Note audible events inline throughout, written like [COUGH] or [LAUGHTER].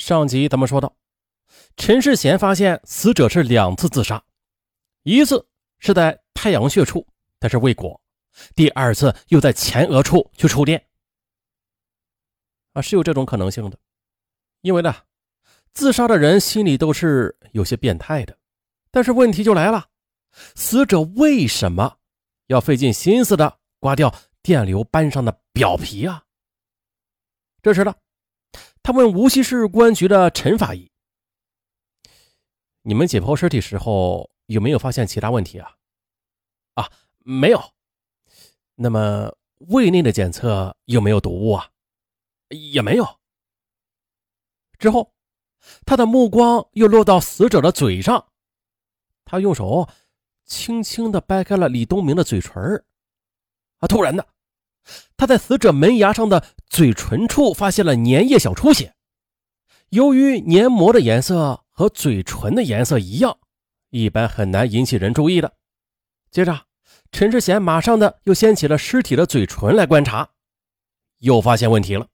上集咱们说到，陈世贤发现死者是两次自杀，一次是在太阳穴处，但是未果；第二次又在前额处去触电。啊，是有这种可能性的，因为呢，自杀的人心里都是有些变态的。但是问题就来了，死者为什么要费尽心思的刮掉电流斑上的表皮啊？这时呢。他问无锡市公安局的陈法医：“你们解剖尸体时候有没有发现其他问题啊？”“啊，没有。”“那么胃内的检测有没有毒物啊？”“也没有。”之后，他的目光又落到死者的嘴上，他用手轻轻的掰开了李东明的嘴唇啊，突然的。他在死者门牙上的嘴唇处发现了粘液小出血，由于粘膜的颜色和嘴唇的颜色一样，一般很难引起人注意的。接着，陈世贤马上的又掀起了尸体的嘴唇来观察，又发现问题了。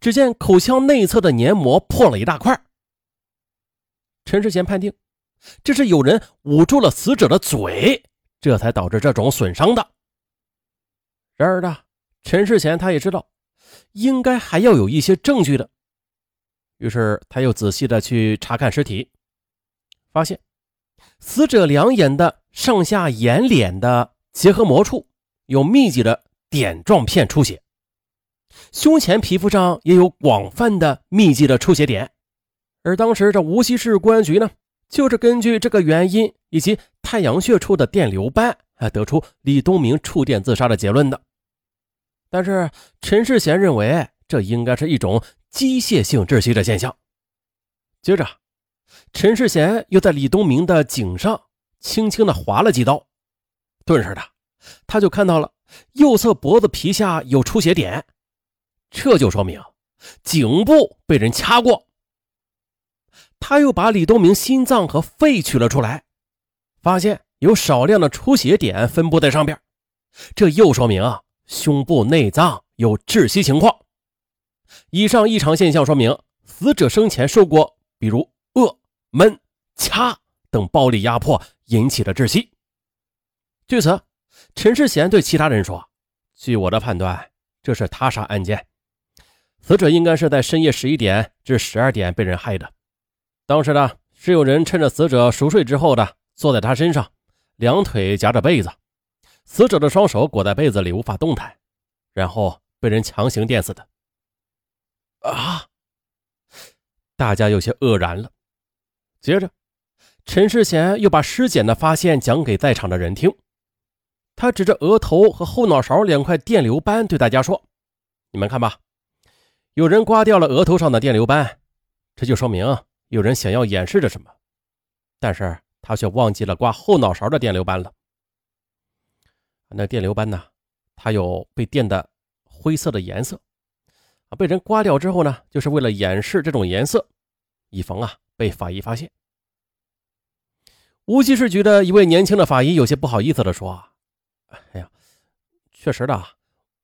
只见口腔内侧的黏膜破了一大块，陈世贤判定这是有人捂住了死者的嘴，这才导致这种损伤的。然而呢，陈世贤他也知道，应该还要有一些证据的。于是他又仔细的去查看尸体，发现死者两眼的上下眼睑的结合膜处有密集的点状片出血，胸前皮肤上也有广泛的密集的出血点。而当时这无锡市公安局呢，就是根据这个原因以及太阳穴处的电流斑，啊，得出李东明触电自杀的结论的。但是陈世贤认为这应该是一种机械性窒息的现象。接着，陈世贤又在李东明的颈上轻轻的划了几刀，顿时的他就看到了右侧脖子皮下有出血点，这就说明颈部被人掐过。他又把李东明心脏和肺取了出来，发现有少量的出血点分布在上边，这又说明啊。胸部内脏有窒息情况，以上异常现象说明死者生前受过比如饿、闷、掐等暴力压迫引起的窒息。据此，陈世贤对其他人说：“据我的判断，这是他杀案件，死者应该是在深夜十一点至十二点被人害的。当时呢，是有人趁着死者熟睡之后的坐在他身上，两腿夹着被子。”死者的双手裹在被子里无法动弹，然后被人强行电死的。啊！大家有些愕然了。接着，陈世贤又把尸检的发现讲给在场的人听。他指着额头和后脑勺两块电流斑，对大家说：“你们看吧，有人刮掉了额头上的电流斑，这就说明有人想要掩饰着什么，但是他却忘记了刮后脑勺的电流斑了。”那电流斑呢？它有被电的灰色的颜色啊，被人刮掉之后呢，就是为了掩饰这种颜色，以防啊被法医发现。无锡市局的一位年轻的法医有些不好意思的说：“哎呀，确实的，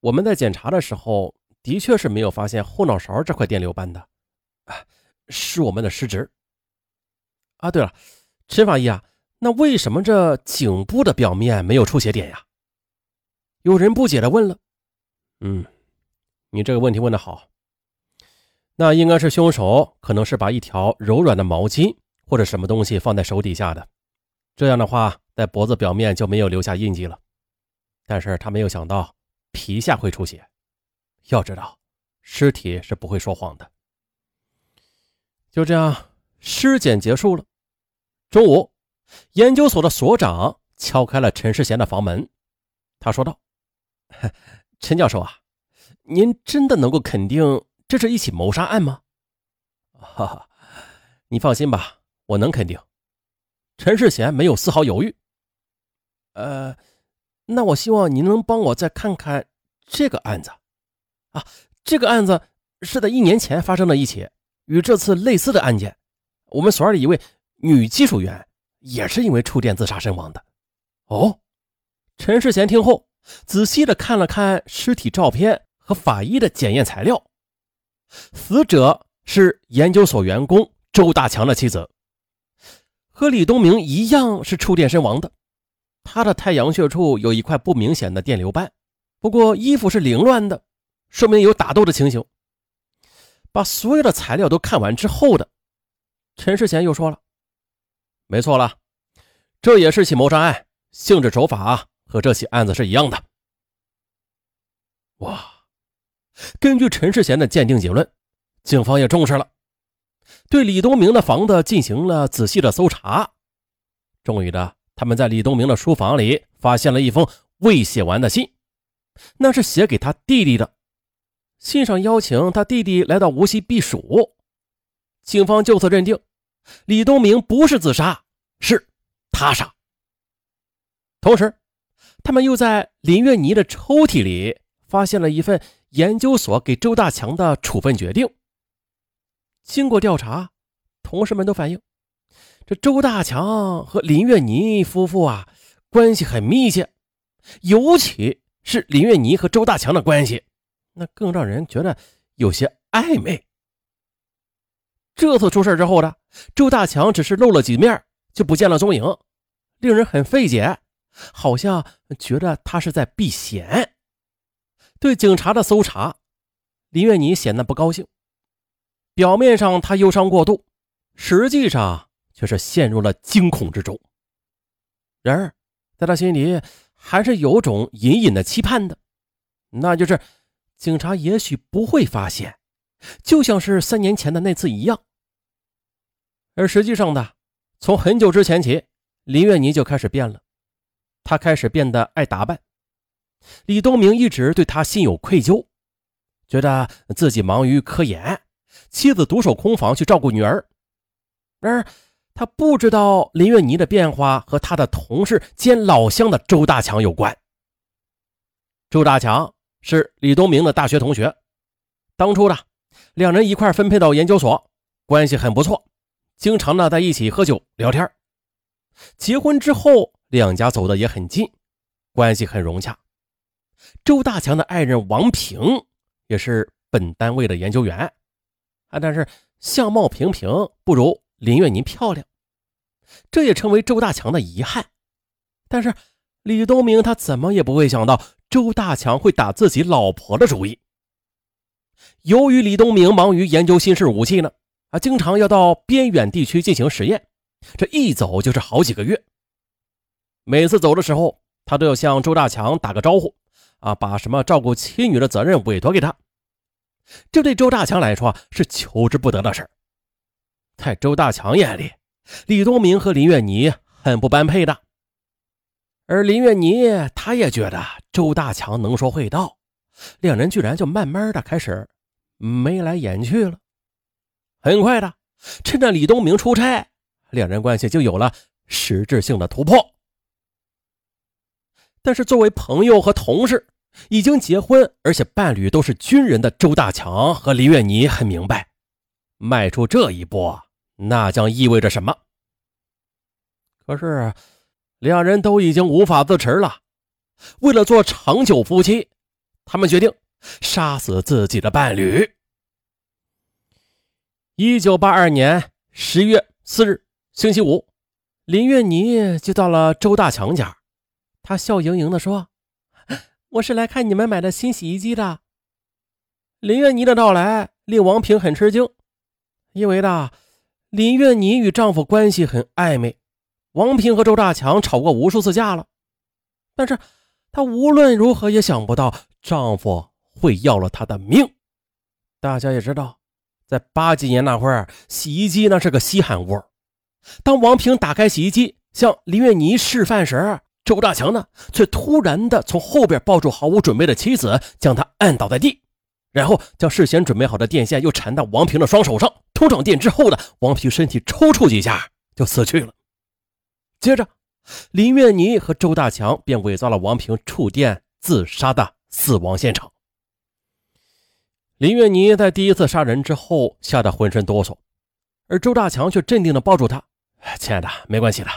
我们在检查的时候的确是没有发现后脑勺这块电流斑的，是我们的失职。啊，对了，陈法医啊，那为什么这颈部的表面没有出血点呀？”有人不解的问了：“嗯，你这个问题问的好。那应该是凶手可能是把一条柔软的毛巾或者什么东西放在手底下的，这样的话在脖子表面就没有留下印记了。但是他没有想到皮下会出血。要知道，尸体是不会说谎的。就这样，尸检结束了。中午，研究所的所长敲开了陈世贤的房门，他说道。” [LAUGHS] 陈教授啊，您真的能够肯定这是一起谋杀案吗？[LAUGHS] 哈哈，你放心吧，我能肯定。陈世贤没有丝毫犹豫。呃，那我希望您能帮我再看看这个案子。啊，这个案子是在一年前发生的一起与这次类似的案件，我们所里一位女技术员也是因为触电自杀身亡的。哦，陈世贤听后。仔细的看了看尸体照片和法医的检验材料，死者是研究所员工周大强的妻子，和李东明一样是触电身亡的。他的太阳穴处有一块不明显的电流斑，不过衣服是凌乱的，说明有打斗的情形。把所有的材料都看完之后的陈世贤又说了：“没错了，这也是起谋杀案，性质手法啊和这起案子是一样的。”哇！根据陈世贤的鉴定结论，警方也重视了，对李东明的房子进行了仔细的搜查。终于的，他们在李东明的书房里发现了一封未写完的信，那是写给他弟弟的。信上邀请他弟弟来到无锡避暑，警方就此认定李东明不是自杀，是他杀。同时，他们又在林月妮的抽屉里发现了一份研究所给周大强的处分决定。经过调查，同事们都反映，这周大强和林月妮夫妇啊关系很密切，尤其是林月妮和周大强的关系。那更让人觉得有些暧昧。这次出事之后呢，周大强只是露了几面就不见了踪影，令人很费解，好像觉得他是在避嫌。对警察的搜查，林月妮显得不高兴。表面上他忧伤过度，实际上却是陷入了惊恐之中。然而，在他心里还是有种隐隐的期盼的，那就是。警察也许不会发现，就像是三年前的那次一样。而实际上呢，从很久之前起，林月妮就开始变了。他开始变得爱打扮。李东明一直对他心有愧疚，觉得自己忙于科研，妻子独守空房去照顾女儿。然而，他不知道林月妮的变化和他的同事兼老乡的周大强有关。周大强。是李东明的大学同学，当初呢，两人一块分配到研究所，关系很不错，经常呢在一起喝酒聊天。结婚之后，两家走的也很近，关系很融洽。周大强的爱人王平也是本单位的研究员，啊，但是相貌平平，不如林月宁漂亮，这也成为周大强的遗憾。但是李东明他怎么也不会想到。周大强会打自己老婆的主意。由于李东明忙于研究新式武器呢，啊，经常要到边远地区进行实验，这一走就是好几个月。每次走的时候，他都要向周大强打个招呼，啊，把什么照顾妻女的责任委托给他。这对周大强来说是求之不得的事在周大强眼里，李东明和林月妮很不般配的。而林月妮，她也觉得周大强能说会道，两人居然就慢慢的开始眉来眼去了。很快的，趁着李东明出差，两人关系就有了实质性的突破。但是，作为朋友和同事，已经结婚而且伴侣都是军人的周大强和林月妮很明白，迈出这一步，那将意味着什么。可是。两人都已经无法自持了，为了做长久夫妻，他们决定杀死自己的伴侣。一九八二年十月四日星期五，林月妮就到了周大强家。她笑盈盈地说：“我是来看你们买的新洗衣机的。”林月妮的到来令王平很吃惊，因为呢，林月妮与丈夫关系很暧昧。王平和周大强吵过无数次架了，但是她无论如何也想不到丈夫会要了她的命。大家也知道，在八几年那会儿，洗衣机那是个稀罕物。当王平打开洗衣机向林月妮示范时，周大强呢却突然的从后边抱住毫无准备的妻子，将她按倒在地，然后将事先准备好的电线又缠到王平的双手上。通上电之后的王平身体抽搐几下就死去了。接着，林月妮和周大强便伪造了王平触电自杀的死亡现场。林月妮在第一次杀人之后吓得浑身哆嗦，而周大强却镇定地抱住她：“亲爱的，没关系的，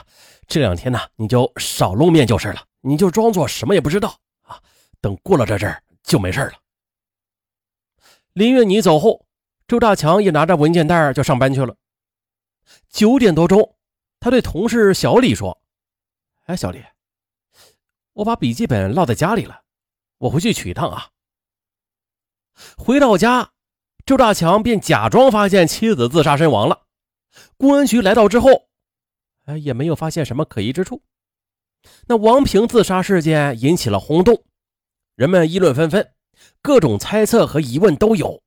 这两天呢，你就少露面就是了，你就装作什么也不知道啊，等过了这阵儿就没事了。”林月妮走后，周大强也拿着文件袋就上班去了。九点多钟，他对同事小李说：“哎，小李，我把笔记本落在家里了，我回去取一趟啊。”回到家，周大强便假装发现妻子自杀身亡了。公安局来到之后，哎，也没有发现什么可疑之处。那王平自杀事件引起了轰动，人们议论纷纷，各种猜测和疑问都有。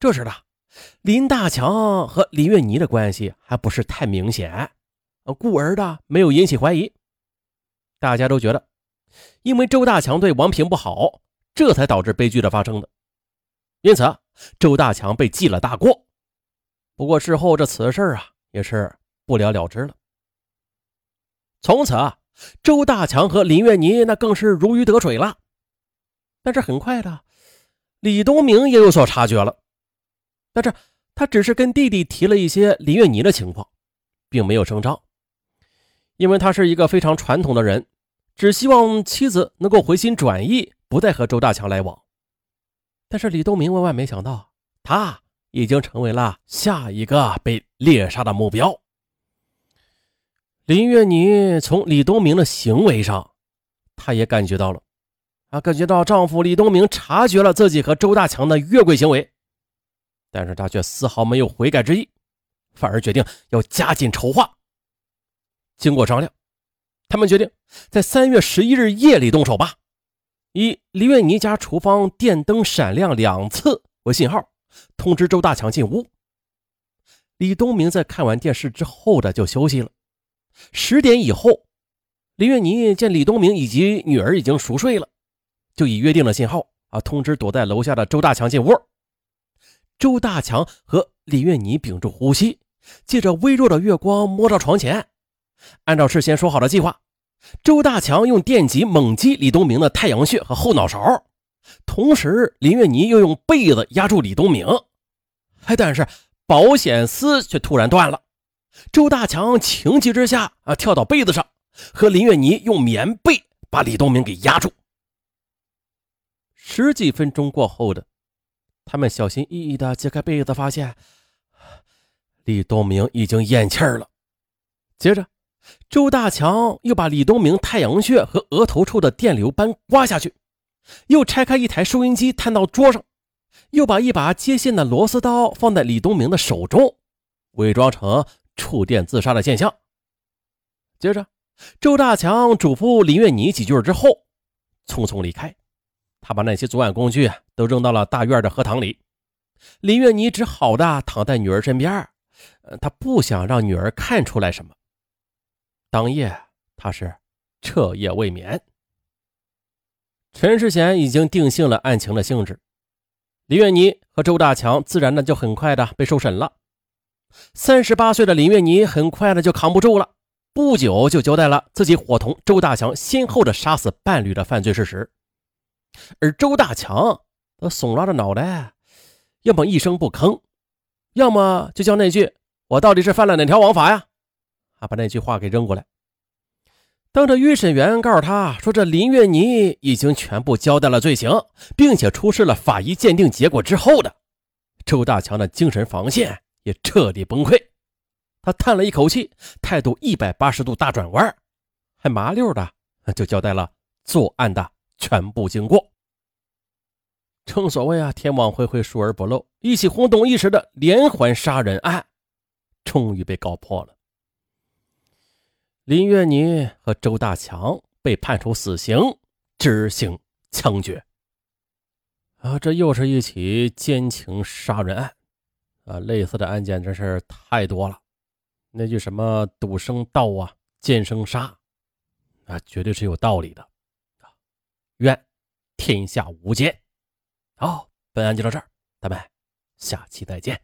这时的林大强和林月妮的关系还不是太明显，故而的没有引起怀疑。大家都觉得，因为周大强对王平不好，这才导致悲剧的发生的。因此，周大强被记了大过。不过事后这此事啊，也是不了了之了。从此啊，周大强和林月妮那更是如鱼得水了。但是很快的，李东明也有所察觉了。但是他只是跟弟弟提了一些林月妮的情况，并没有声张，因为他是一个非常传统的人，只希望妻子能够回心转意，不再和周大强来往。但是李东明万万没想到，他已经成为了下一个被猎杀的目标。林月妮从李东明的行为上，她也感觉到了，啊，感觉到丈夫李东明察觉了自己和周大强的越轨行为，但是她却丝毫没有悔改之意，反而决定要加紧筹划。经过商量，他们决定在三月十一日夜里动手吧。以李月妮家厨房电灯闪亮两次为信号，通知周大强进屋。李东明在看完电视之后的就休息了。十点以后，林月妮见李东明以及女儿已经熟睡了，就以约定的信号啊通知躲在楼下的周大强进屋。周大强和李月妮屏住呼吸，借着微弱的月光摸到床前，按照事先说好的计划。周大强用电极猛击李东明的太阳穴和后脑勺，同时林月妮又用被子压住李东明，哎但是保险丝却突然断了。周大强情急之下啊，跳到被子上，和林月妮用棉被把李东明给压住。十几分钟过后的，他们小心翼翼地揭开被子，发现李东明已经咽气儿了。接着。周大强又把李东明太阳穴和额头处的电流斑刮下去，又拆开一台收音机摊到桌上，又把一把接线的螺丝刀放在李东明的手中，伪装成触电自杀的现象。接着，周大强嘱咐林月妮几句之后，匆匆离开。他把那些作案工具都扔到了大院的荷塘里。林月妮只好的躺在女儿身边，呃，他不想让女儿看出来什么。当夜，他是彻夜未眠。陈世贤已经定性了案情的性质，林月妮和周大强自然的就很快的被受审了。三十八岁的林月妮很快的就扛不住了，不久就交代了自己伙同周大强先后的杀死伴侣的犯罪事实。而周大强则耸拉着脑袋，要么一声不吭，要么就叫那句“我到底是犯了哪条王法呀？”他把那句话给扔过来。当着预审员告诉他说：“这林月妮已经全部交代了罪行，并且出示了法医鉴定结果之后的，周大强的精神防线也彻底崩溃。他叹了一口气，态度一百八十度大转弯，还麻溜的就交代了作案的全部经过。正所谓啊，天网恢恢，疏而不漏，一起轰动一时的连环杀人案，终于被告破了。林月妮和周大强被判处死刑，执行枪决。啊，这又是一起奸情杀人案，啊，类似的案件真是太多了。那句什么“赌生盗啊，奸生杀”，啊，绝对是有道理的。啊，愿天下无奸。好，本案就到这儿，咱们下期再见。